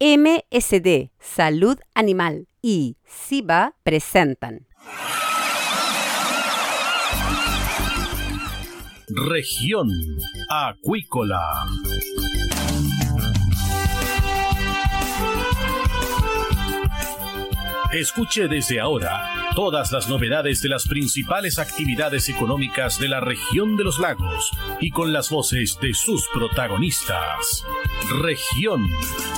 MSD, Salud Animal y SIBA presentan. Región Acuícola. Escuche desde ahora todas las novedades de las principales actividades económicas de la región de los lagos y con las voces de sus protagonistas. Región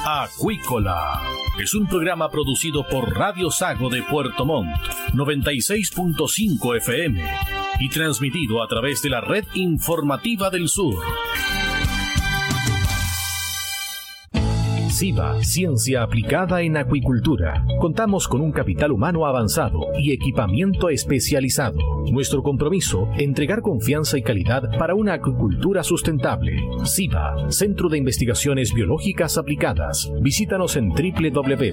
Acuícola es un programa producido por Radio Sago de Puerto Montt, 96.5 FM y transmitido a través de la red informativa del sur. SIVA, Ciencia Aplicada en Acuicultura. Contamos con un capital humano avanzado y equipamiento especializado. Nuestro compromiso, entregar confianza y calidad para una acuicultura sustentable. SIVA, Centro de Investigaciones Biológicas Aplicadas. Visítanos en www.siva.cl.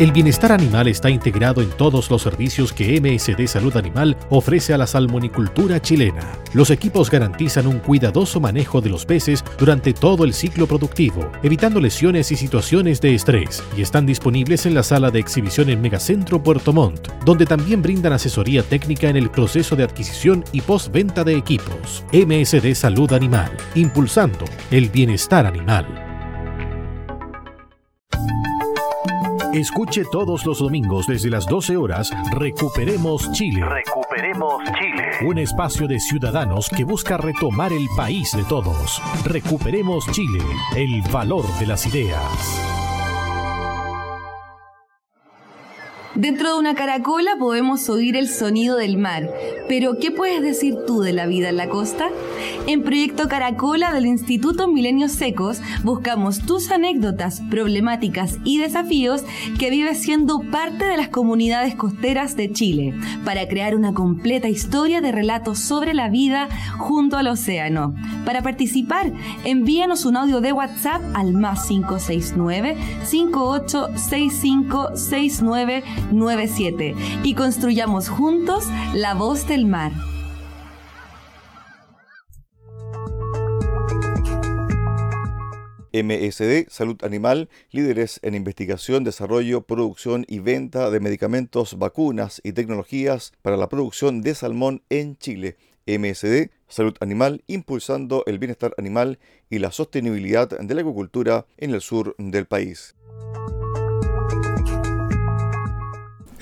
El bienestar animal está integrado en todos los servicios que MSD Salud Animal ofrece a la salmonicultura chilena. Los equipos garantizan un cuidadoso manejo de los peces durante todo el ciclo productivo, evitando lesiones y situaciones de estrés, y están disponibles en la sala de exhibición en Megacentro Puerto Montt, donde también brindan asesoría técnica en el proceso de adquisición y postventa de equipos. MSD Salud Animal, impulsando el bienestar animal. Escuche todos los domingos desde las 12 horas Recuperemos Chile. Recuperemos Chile. Un espacio de ciudadanos que busca retomar el país de todos. Recuperemos Chile, el valor de las ideas. Dentro de una caracola podemos oír el sonido del mar, pero ¿qué puedes decir tú de la vida en la costa? En Proyecto Caracola del Instituto Milenios Secos buscamos tus anécdotas, problemáticas y desafíos que vives siendo parte de las comunidades costeras de Chile, para crear una completa historia de relatos sobre la vida junto al océano. Para participar, envíanos un audio de WhatsApp al más 569 5865 69 97 y construyamos juntos la voz del mar. MSD, Salud Animal, líderes en investigación, desarrollo, producción y venta de medicamentos, vacunas y tecnologías para la producción de salmón en Chile. MSD, Salud Animal, impulsando el bienestar animal y la sostenibilidad de la agricultura en el sur del país.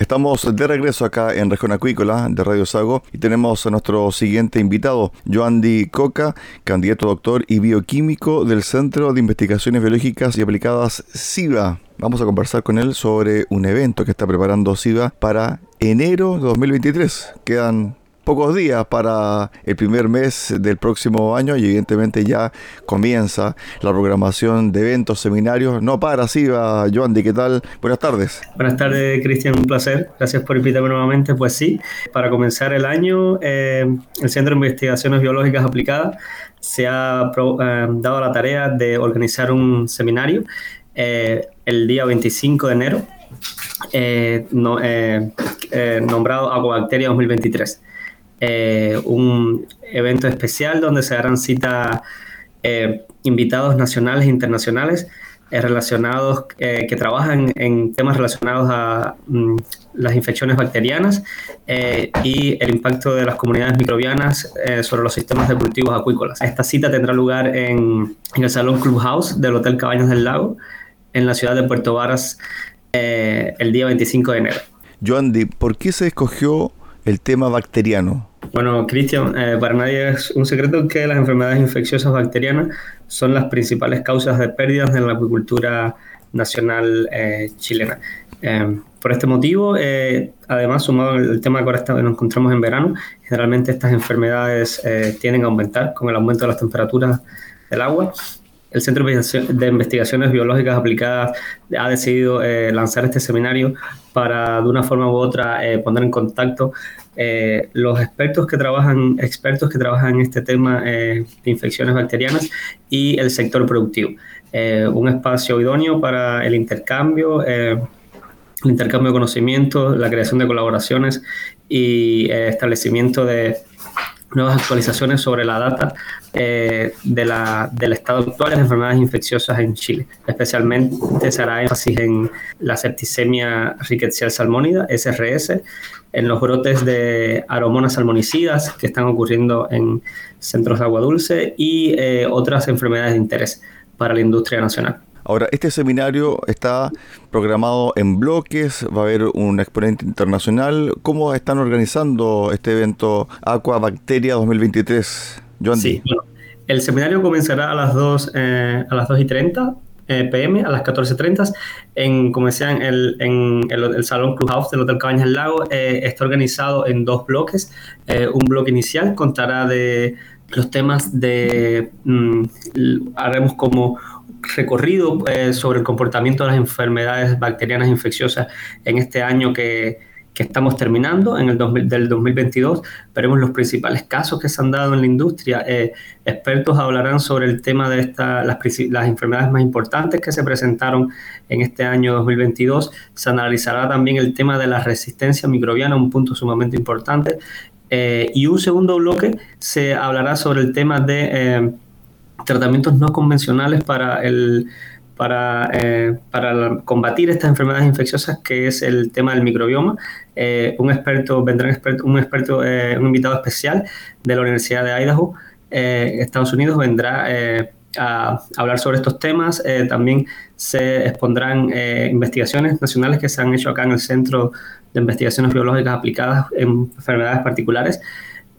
Estamos de regreso acá en Región Acuícola de Radio Sago y tenemos a nuestro siguiente invitado, Joandy Coca, candidato doctor y bioquímico del Centro de Investigaciones Biológicas y Aplicadas SIVA. Vamos a conversar con él sobre un evento que está preparando SIVA para enero de 2023. Quedan pocos días para el primer mes del próximo año y evidentemente ya comienza la programación de eventos, seminarios. No para, sí, va Joandy, ¿qué tal? Buenas tardes. Buenas tardes, Cristian, un placer. Gracias por invitarme nuevamente. Pues sí, para comenzar el año, eh, el Centro de Investigaciones Biológicas Aplicadas se ha eh, dado la tarea de organizar un seminario eh, el día 25 de enero, nombrado Aquabacteria 2023. Eh, un evento especial donde se darán cita eh, invitados nacionales e internacionales eh, relacionados que trabajan en temas relacionados a mm, las infecciones bacterianas y el impacto de las comunidades microbianas sobre los sistemas de cultivos acuícolas. Esta cita tendrá lugar en, en, el Salón Clubhouse del Hotel Cabañas del Lago, en la ciudad de Puerto Varas, el día 25 de enero. Joandy, ¿por qué se escogió el tema bacteriano? Bueno, Cristian, eh, para nadie es un secreto que las enfermedades infecciosas bacterianas son las principales causas de pérdidas en la acuicultura nacional eh, chilena. Eh, por este motivo, además, sumado al tema que ahora nos encontramos en verano, generalmente estas enfermedades tienden a aumentar con el aumento de las temperaturas del agua. El Centro de Investigaciones Biológicas Aplicadas ha decidido lanzar este seminario para, de una forma u otra, poner en contacto eh, los expertos que trabajan, expertos que trabajan en este tema eh, de infecciones bacterianas y el sector productivo. Eh, un espacio idóneo para el intercambio, el intercambio de conocimientos, la creación de colaboraciones y establecimiento de nuevas actualizaciones sobre la data eh, de la, del estado actual de las enfermedades infecciosas en Chile. Especialmente se hará énfasis en la septicemia rickettsial salmónida, SRS, en los brotes de aromonas salmonicidas que están ocurriendo en centros de agua dulce y eh, otras enfermedades de interés para la industria nacional. Ahora, este seminario está programado en bloques, va a haber un exponente internacional. ¿Cómo están organizando este evento Aqua Bacteria 2023? Sí, el seminario comenzará a las 2, eh, a las 2 y 30 eh, pm, a las 14.30, en, como decían, el, en el, Salón Clubhouse del Hotel Cabañas del Lago. Eh, está organizado en dos bloques. un bloque inicial contará de los temas de, mm, haremos como recorrido eh, sobre el comportamiento de las enfermedades bacterianas infecciosas en este año que, que estamos terminando, en el del 2022. Veremos los principales casos que se han dado en la industria. Eh, expertos hablarán sobre el tema de esta, las, las, enfermedades más importantes que se presentaron en este año 2022. Se analizará también el tema de la resistencia microbiana, un punto sumamente importante. Eh, y un segundo bloque se hablará sobre el tema de tratamientos no convencionales para el para, eh, para combatir estas enfermedades infecciosas, que es el tema del microbioma. Eh, un experto, vendrá un experto, un, eh, un invitado especial de la Universidad de Idaho, Estados Unidos, vendrá a hablar sobre estos temas. también se expondrán investigaciones nacionales que se han hecho acá en el Centro de Investigaciones Biológicas Aplicadas en Enfermedades Particulares.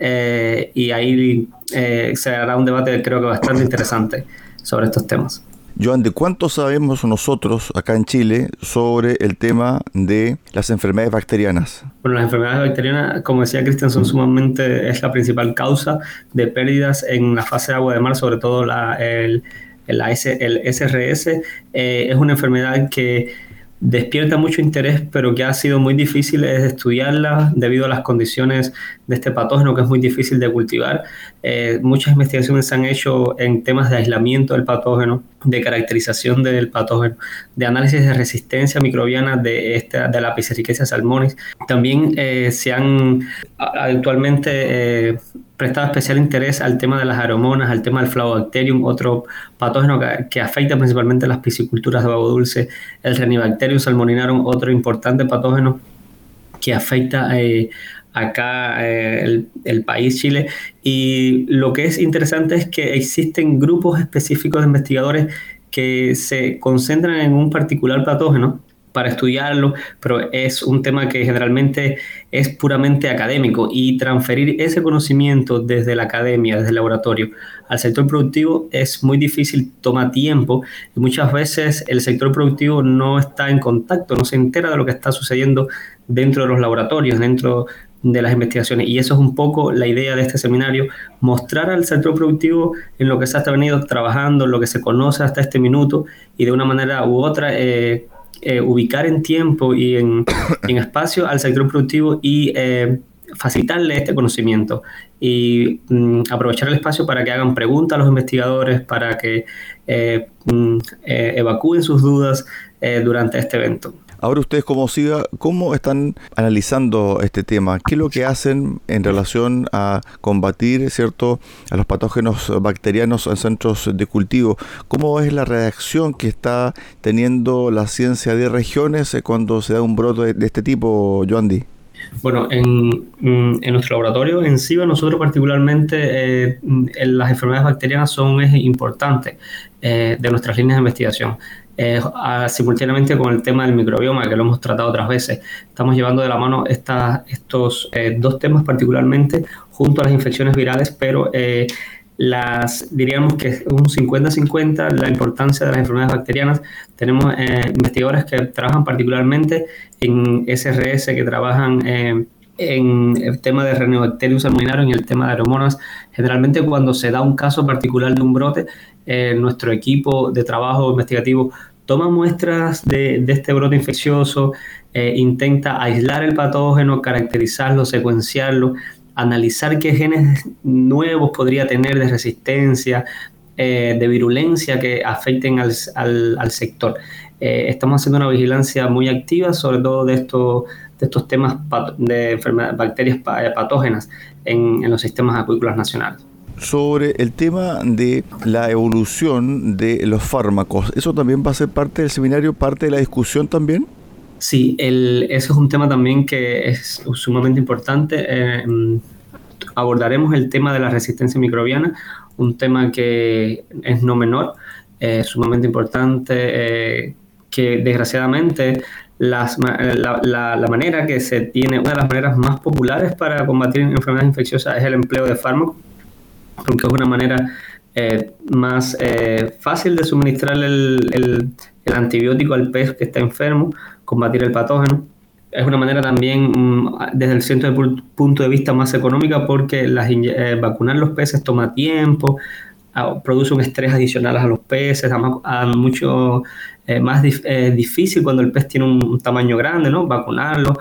Eh, y ahí eh, se hará un debate creo que bastante interesante sobre estos temas. Joan, ¿de cuánto sabemos nosotros acá en Chile sobre el tema de las enfermedades bacterianas? Bueno, las enfermedades bacterianas, como decía Cristian, son sumamente, es la principal causa de pérdidas en la fase de agua de mar, sobre todo la, el, el, el SRS. Eh, es una enfermedad que despierta mucho interés, pero que ha sido muy difícil estudiarla debido a las condiciones de este patógeno que es muy difícil de cultivar. Eh, muchas investigaciones se han hecho en temas de aislamiento del patógeno, de caracterización del patógeno, de análisis de resistencia microbiana de, esta, de la Pizzerichia salmonis. También eh, se han actualmente eh, prestado especial interés al tema de las aromonas, al tema del Flabobacterium, otro patógeno que, afecta principalmente las pisciculturas de agua dulce, el Renibacterium salmoninarum, otro importante patógeno que afecta eh, acá eh, el, país Chile. Y lo que es interesante es que existen grupos específicos de investigadores que se concentran en un particular patógeno para estudiarlo, pero es un tema que generalmente es puramente académico y transferir ese conocimiento desde la academia, desde el laboratorio, al sector productivo es muy difícil, toma tiempo y muchas veces el sector productivo no está en contacto, no se entera de lo que está sucediendo dentro de los laboratorios, dentro de las investigaciones. Y eso es un poco la idea de este seminario, mostrar al sector productivo en lo que se ha venido trabajando, lo que se conoce hasta este minuto y de una manera u otra eh, eh, ubicar en tiempo y en, espacio al sector productivo y eh, facilitarle este conocimiento y mm, aprovechar el espacio para que hagan preguntas a los investigadores, para que eh, mm, evacúen sus dudas durante este evento. Ahora ustedes como SIGA, ¿cómo están analizando este tema? ¿Qué es lo que hacen en relación a combatir, cierto, a los patógenos bacterianos en centros de cultivo? ¿Cómo es la reacción que está teniendo la ciencia de regiones cuando se da un brote de este tipo, Joandy? Bueno, en, mm, en, nuestro laboratorio, en SIVA, nosotros particularmente, eh, las enfermedades bacterianas son un eje importante eh, de nuestras líneas de investigación. Eh, simultáneamente con el tema del microbioma, que lo hemos tratado otras veces. Estamos llevando de la mano estos eh, dos temas particularmente junto a las infecciones virales, pero eh, las diríamos que un 50-50 la importancia de las enfermedades bacterianas. Tenemos investigadores que trabajan particularmente en SRS, que trabajan en el tema de Renobacterium salmoninarum y el tema de aromonas. Generalmente cuando se da un caso particular de un brote, nuestro equipo de trabajo investigativo toma muestras de, este brote infeccioso, eh, intenta aislar el patógeno, caracterizarlo, secuenciarlo, analizar qué genes nuevos podría tener de resistencia, eh, de virulencia que afecten al, sector. Eh, estamos haciendo una vigilancia muy activa, sobre todo de, esto, estos temas de bacterias patógenas en, en los sistemas acuícolas nacionales sobre el tema de la evolución de los fármacos. ¿Eso también va a ser parte del seminario, parte de la discusión también? Sí, el, eso es un tema también que es sumamente importante. Eh, abordaremos el tema de la resistencia microbiana, un tema que es no menor, eh, sumamente importante, eh, que desgraciadamente las, la, la, manera que se tiene, una de las maneras más populares para combatir enfermedades infecciosas es el empleo de fármacos porque es una manera eh, más eh, fácil de suministrar el, el, antibiótico al pez que está enfermo, combatir el patógeno. Es una manera también, mm, desde el punto de vista más económica, porque las, eh, vacunar los peces toma tiempo, ah, produce un estrés adicional a los peces, a mucho más difícil cuando el pez tiene un, un tamaño grande, ¿no? Vacunarlo.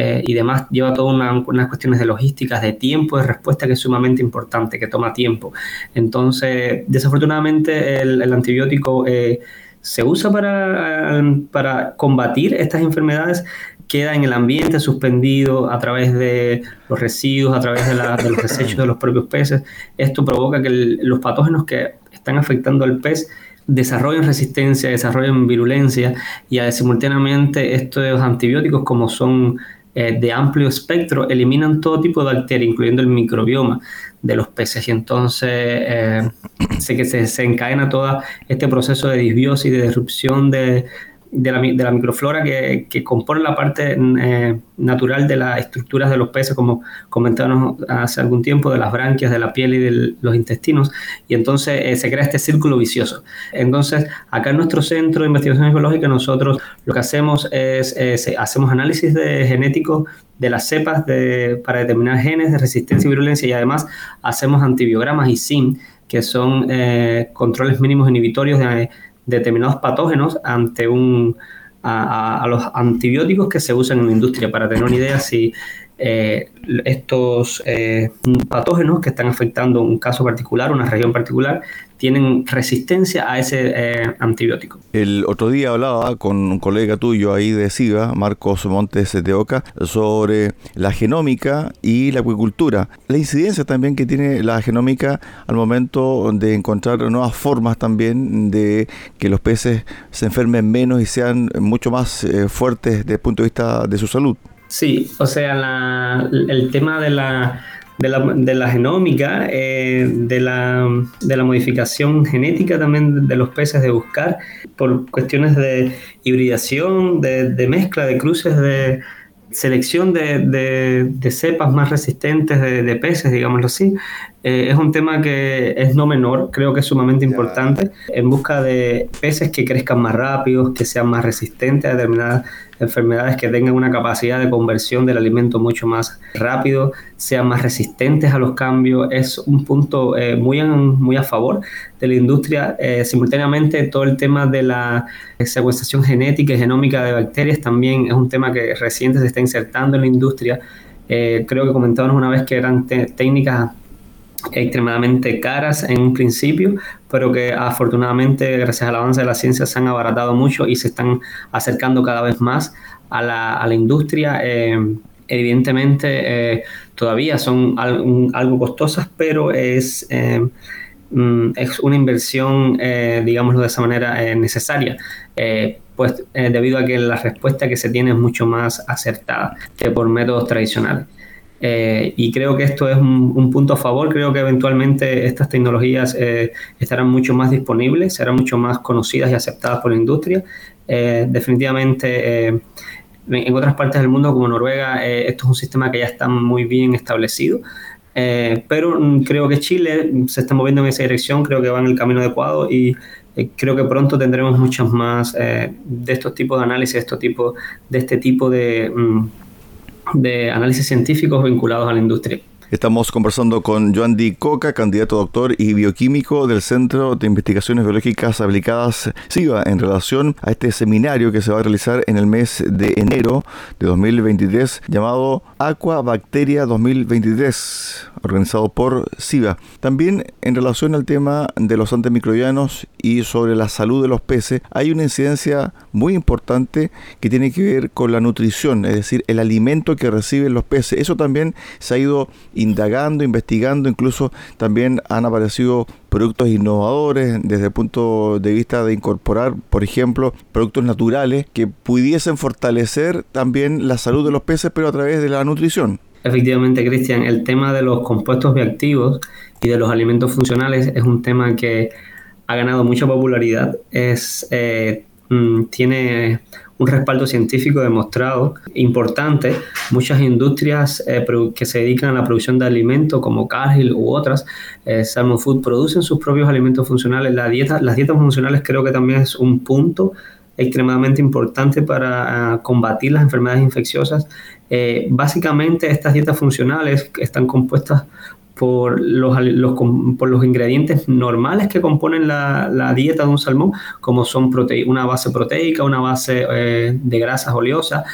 Eh, y demás lleva todas una, unas cuestiones de logísticas, de tiempo de respuesta que es sumamente importante, que toma tiempo. Entonces, desafortunadamente, el, antibiótico eh, se usa para, para combatir estas enfermedades queda en el ambiente suspendido a través de los residuos, a través de, los desechos de los propios peces. Esto provoca que los patógenos que están afectando al pez desarrollen resistencia, desarrollen virulencia y simultáneamente estos antibióticos como son eh, de amplio espectro eliminan todo tipo de bacterias, incluyendo el microbioma de los peces. Y entonces eh, sé que se, se encadena todo este proceso de disbiosis, de disrupción de, de la, de la microflora que, que, compone la parte eh, natural de las estructuras de los peces, como comentábamos hace algún tiempo, de las branquias, de la piel y de los intestinos, y entonces eh, se crea este círculo vicioso. Entonces, acá en nuestro centro de investigación biológica, nosotros lo que hacemos es, hacemos análisis de genético de las cepas de, para determinar genes de resistencia y virulencia, y además hacemos antibiogramas y SIM, que son eh, controles mínimos inhibitorios de determinados patógenos ante un, a, los antibióticos que se usan en la industria. Para tener una idea, si eh, estos eh, patógenos que están afectando un caso particular, una región particular, tienen resistencia a ese eh, antibiótico. El otro día hablaba con un colega tuyo ahí de SIGA, Marcos Montes de Oca, sobre la genómica y la acuicultura. La incidencia también que tiene la genómica al momento de encontrar nuevas formas también de que los peces se enfermen menos y sean mucho más fuertes desde el punto de vista de su salud. Sí, o sea, el tema de la, de la, de la genómica, eh, de, la, de, la, modificación genética también de los peces, de buscar por cuestiones de hibridación, de, de mezcla, de cruces, de selección de, cepas más resistentes de, peces, digámoslo así, eh, es un tema que es no menor, creo que es sumamente importante, en busca de peces que crezcan más rápidos, que sean más resistentes a determinadas enfermedades que tengan una capacidad de conversión del alimento mucho más rápido, sean más resistentes a los cambios, es un punto eh, muy, muy a favor de la industria. Eh, simultáneamente, todo el tema de la secuenciación genética y genómica de bacterias también es un tema que reciente se está insertando en la industria. Eh, creo que comentábamos una vez que eran técnicas extremadamente caras en un principio, pero que afortunadamente gracias al avance de la ciencia se han abaratado mucho y se están acercando cada vez más a la, industria. Eh, evidentemente eh, todavía son algo costosas, pero es, eh, mm, es una inversión, digámoslo de esa manera, necesaria. pues debido a que la respuesta que se tiene es mucho más acertada que por métodos tradicionales. Eh, y creo que esto es un, punto a favor. Creo que eventualmente estas tecnologías eh, estarán mucho más disponibles, serán mucho más conocidas y aceptadas por la industria. Eh, definitivamente, en otras partes del mundo, como Noruega, esto es un sistema que ya está muy bien establecido. pero creo que Chile se está moviendo en esa dirección, creo que va en el camino adecuado y creo que pronto tendremos muchos más de estos tipos de análisis, de, estos de este tipo de... Mm, de análisis científicos vinculados a la industria. Estamos conversando con Joan Di Coca, candidato a doctor y bioquímico del Centro de Investigaciones Biológicas Aplicadas SIVA, en relación a este seminario que se va a realizar en el mes de enero de 2023 llamado Aqua Bacteria 2023, organizado por SIVA. También en relación al tema de los antimicrobianos y sobre la salud de los peces, hay una incidencia muy importante que tiene que ver con la nutrición, es decir, el alimento que reciben los peces. Eso también se ha ido indagando, investigando, incluso también han aparecido productos innovadores desde el punto de vista de incorporar, por ejemplo, productos naturales que pudiesen fortalecer también la salud de los peces, pero a través de la nutrición. Efectivamente, Cristian, el tema de los compuestos bioactivos y de los alimentos funcionales es un tema que ha ganado mucha popularidad. Es, eh, mm, tiene un respaldo científico demostrado importante. Muchas industrias eh, que se dedican a la producción de alimentos, como Cargill u otras, eh, Salmon Food, producen sus propios alimentos funcionales. La dieta, las dietas funcionales creo que también es un punto extremadamente importante para ah, combatir las enfermedades infecciosas. Eh, básicamente estas dietas funcionales están compuestas por los, ingredientes normales que componen la, dieta de un salmón, como son una base proteica, una base eh, de grasas oleosas,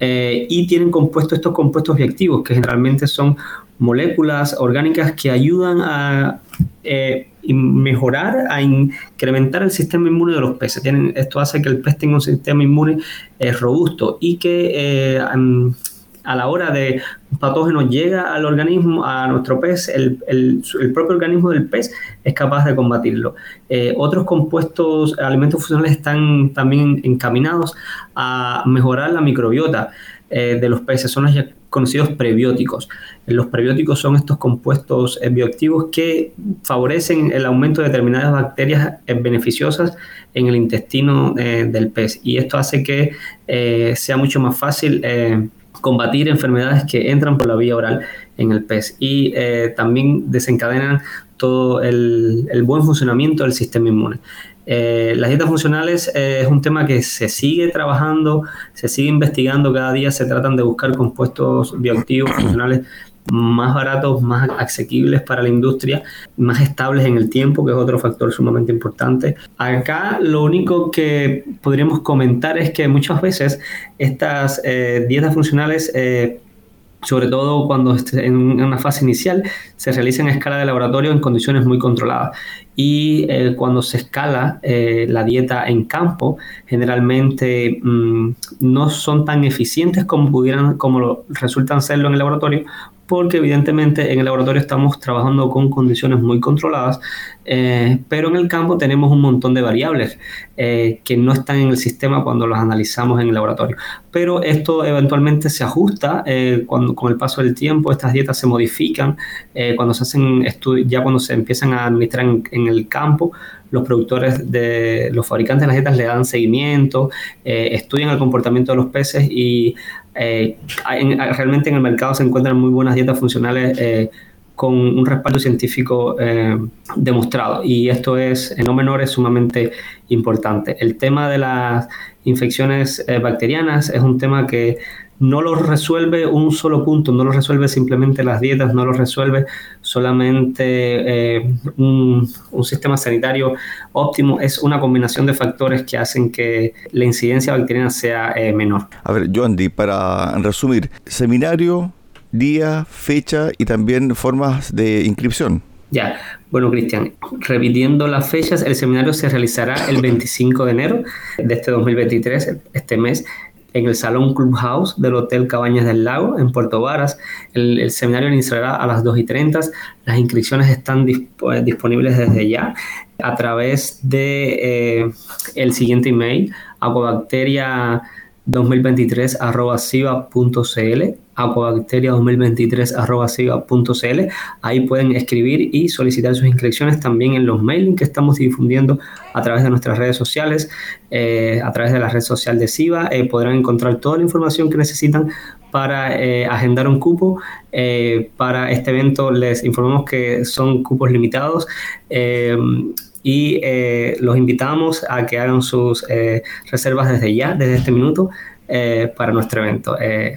eh, y tienen compuestos estos compuestos bioactivos, que generalmente son moléculas orgánicas que ayudan a mejorar, a incrementar el sistema inmune de los peces. Esto hace que el pez tenga un sistema inmune robusto y que a la hora de un patógeno llega al organismo, a nuestro pez, el, propio organismo del pez es capaz de combatirlo. Eh, otros compuestos, alimentos funcionales están también encaminados a mejorar la microbiota eh, de los peces, son los conocidos prebióticos. Los prebióticos son estos compuestos eh, bioactivos que favorecen el aumento de determinadas bacterias beneficiosas en el intestino del pez y esto hace que sea mucho más fácil combatir enfermedades que entran por la vía oral en el pez y eh, también desencadenan todo el, buen funcionamiento del sistema inmune. Eh, las dietas funcionales eh, es un tema que se sigue trabajando, se sigue investigando cada día, se tratan de buscar compuestos bioactivos funcionales más baratos, más asequibles para la industria, más estables en el tiempo, que es otro factor sumamente importante. Acá lo único que podríamos comentar es que muchas veces estas eh, dietas funcionales sobre todo cuando en una fase inicial se realiza en escala de laboratorio en condiciones muy controladas. Y eh, cuando se escala la dieta en campo, generalmente mm, no son tan eficientes como pudieran, como resultan serlo en el laboratorio, porque evidentemente en el laboratorio estamos trabajando con condiciones muy controladas, eh, pero en el campo tenemos un montón de variables eh, que no están en el sistema cuando los analizamos en el laboratorio. Pero esto eventualmente se ajusta eh, cuando, con el paso del tiempo, estas dietas se modifican, cuando se hacen ya cuando se empiezan a administrar en el campo, los productores de los fabricantes de las dietas le dan seguimiento, eh, estudian el comportamiento de los peces y eh, realmente en el mercado se encuentran muy buenas dietas funcionales eh, con un respaldo científico demostrado y esto es en no menor es sumamente importante. El tema de las infecciones bacterianas es un tema que no lo resuelve un solo punto, no lo resuelve simplemente las dietas, no lo resuelve solamente eh, un, sistema sanitario óptimo, es una combinación de factores que hacen que la incidencia bacteriana sea eh, menor. A ver, Joandy, para resumir, seminario, día, fecha y también formas de inscripción. Ya, bueno Cristian, repitiendo las fechas, el seminario se realizará el 25 de enero de este 2023, este mes, en el Salón Clubhouse del Hotel Cabañas del Lago en Puerto Varas. El, seminario iniciará a las 2 y 30. Las inscripciones están disponibles desde ya a través de eh, el siguiente email, aquabacteria 2023 siva.cl aquabacteria 2023 siva.cl ahí pueden escribir y solicitar sus inscripciones también en los mailings que estamos difundiendo a través de nuestras redes sociales. Eh, a través de la red social de SIVA eh, podrán encontrar toda la información que necesitan para eh, agendar un cupo. Para este evento les informamos que son cupos limitados y eh, los invitamos a que hagan sus eh, reservas desde ya, desde este minuto, eh, para nuestro evento.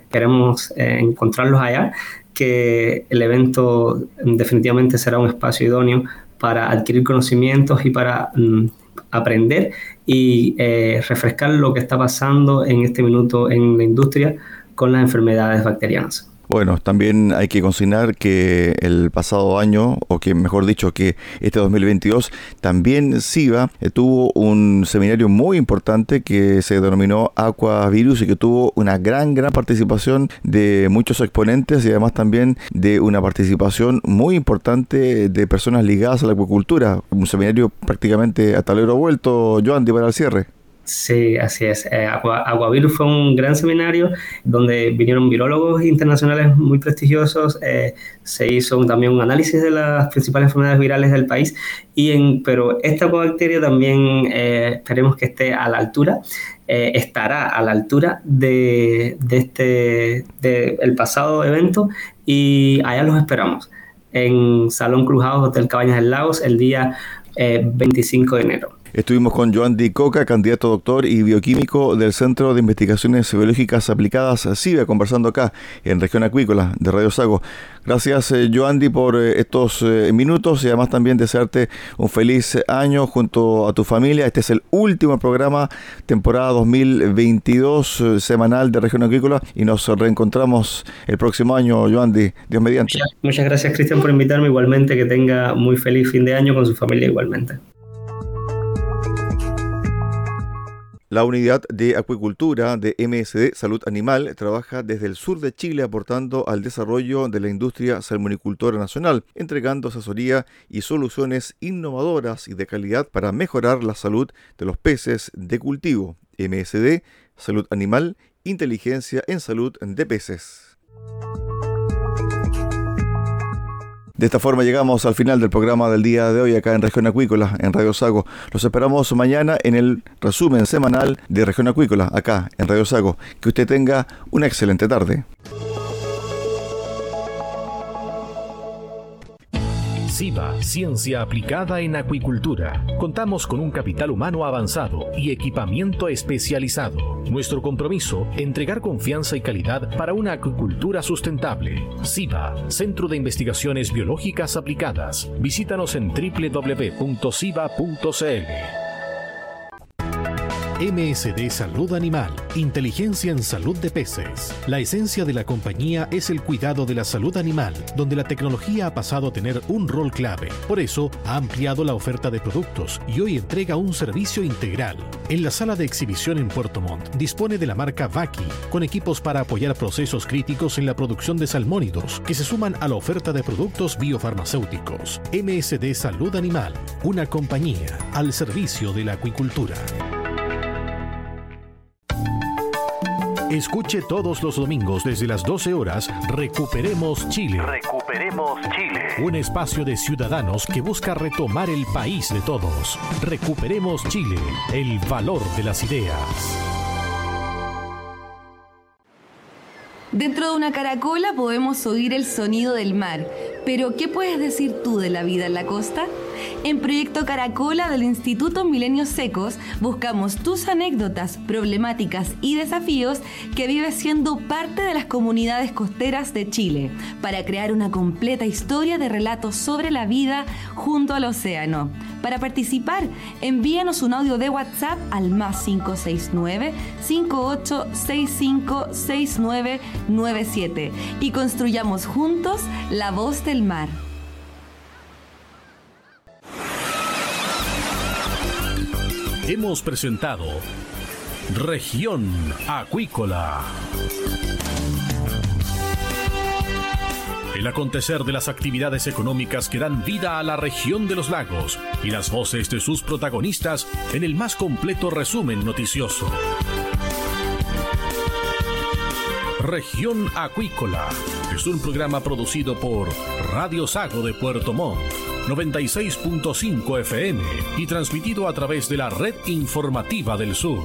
queremos encontrarlos allá que el evento definitivamente será un espacio idóneo para adquirir conocimientos y para mm, aprender y eh, refrescar lo que está pasando en este minuto en la industria con las enfermedades bacterianas. Bueno, también hay que consignar que el pasado año, o que mejor dicho, que este 2022, también SIVA eh, tuvo un seminario muy importante que se denominó Aquavirus y que tuvo una gran, gran participación de muchos exponentes y además también de una participación muy importante de personas ligadas a la acuicultura. Un seminario prácticamente a talero vuelto, Joandy, para el cierre. Sí, así es. Eh, Aguavirus fue un gran seminario donde vinieron virólogos internacionales muy prestigiosos. Eh, se hizo también un análisis de las principales enfermedades virales del país. Y en, pero esta bacteria también eh, esperemos que esté a la altura, eh, estará a la altura de, este de el pasado evento y allá los esperamos en Salón Cruzados Hotel Cabañas del Lagos el día 25 de enero. Estuvimos con Joan Di Coca, candidato doctor y bioquímico del Centro de Investigaciones Biológicas Aplicadas CIBE, conversando acá en Región Acuícola de Radio Sago. Gracias, eh, Joandy, por eh, estos eh, minutos y además también desearte un feliz año junto a tu familia. Este es el último programa, temporada 2022, semanal de Región Acuícola y nos reencontramos el próximo año, Joandy. Dios mediante. muchas gracias, Cristian, por invitarme. Igualmente, que tenga muy feliz fin de año con su familia igualmente. La unidad de acuicultura de MSD Salud Animal trabaja desde el sur de Chile aportando al desarrollo de la industria salmonicultora nacional, entregando asesoría y soluciones innovadoras y de calidad para mejorar la salud de los peces de cultivo. MSD Salud Animal, inteligencia en salud de peces. De esta forma llegamos al final del programa del día de hoy acá en Región Acuícola, en Radio Sago. Los esperamos mañana en el resumen semanal de Región Acuícola, acá en Radio Sago. Que usted tenga una excelente tarde. SIVA, Ciencia Aplicada en Acuicultura. Contamos con un capital humano avanzado y equipamiento especializado. Nuestro compromiso, entregar confianza y calidad para una acuicultura sustentable. SIVA, Centro de Investigaciones Biológicas Aplicadas. Visítanos en www.siva.cl. MSD Salud Animal, inteligencia en salud de peces. La esencia de la compañía es el cuidado de la salud animal, donde la tecnología ha pasado a tener un rol clave. Por eso, ha ampliado la oferta de productos y hoy entrega un servicio integral. En la sala de exhibición en Puerto Montt dispone de la marca Vaki, con equipos para apoyar procesos críticos en la producción de salmónidos, que se suman a la oferta de productos biofarmacéuticos. MSD Salud Animal, una compañía al servicio de la acuicultura. Escuche todos los domingos desde las 12 horas Recuperemos Chile. Recuperemos Chile. Un espacio de ciudadanos que busca retomar el país de todos. Recuperemos Chile, el valor de las ideas. Dentro de una caracola podemos oír el sonido del mar, pero ¿qué puedes decir tú de la vida en la costa? En Proyecto Caracola del Instituto Milenios Secos buscamos tus anécdotas, problemáticas y desafíos que vives siendo parte de las comunidades costeras de Chile para crear una completa historia de relatos sobre la vida junto al océano. Para participar, envíanos un audio de WhatsApp al más 569 5865 6997 y construyamos juntos la voz del mar. Hemos presentado Región Acuícola. El acontecer de las actividades económicas que dan vida a la región de los lagos y las voces de sus protagonistas en el más completo resumen noticioso. Región Acuícola es un programa producido por Radio Sago de Puerto Montt 96.5 FM y transmitido a través de la red informativa del sur.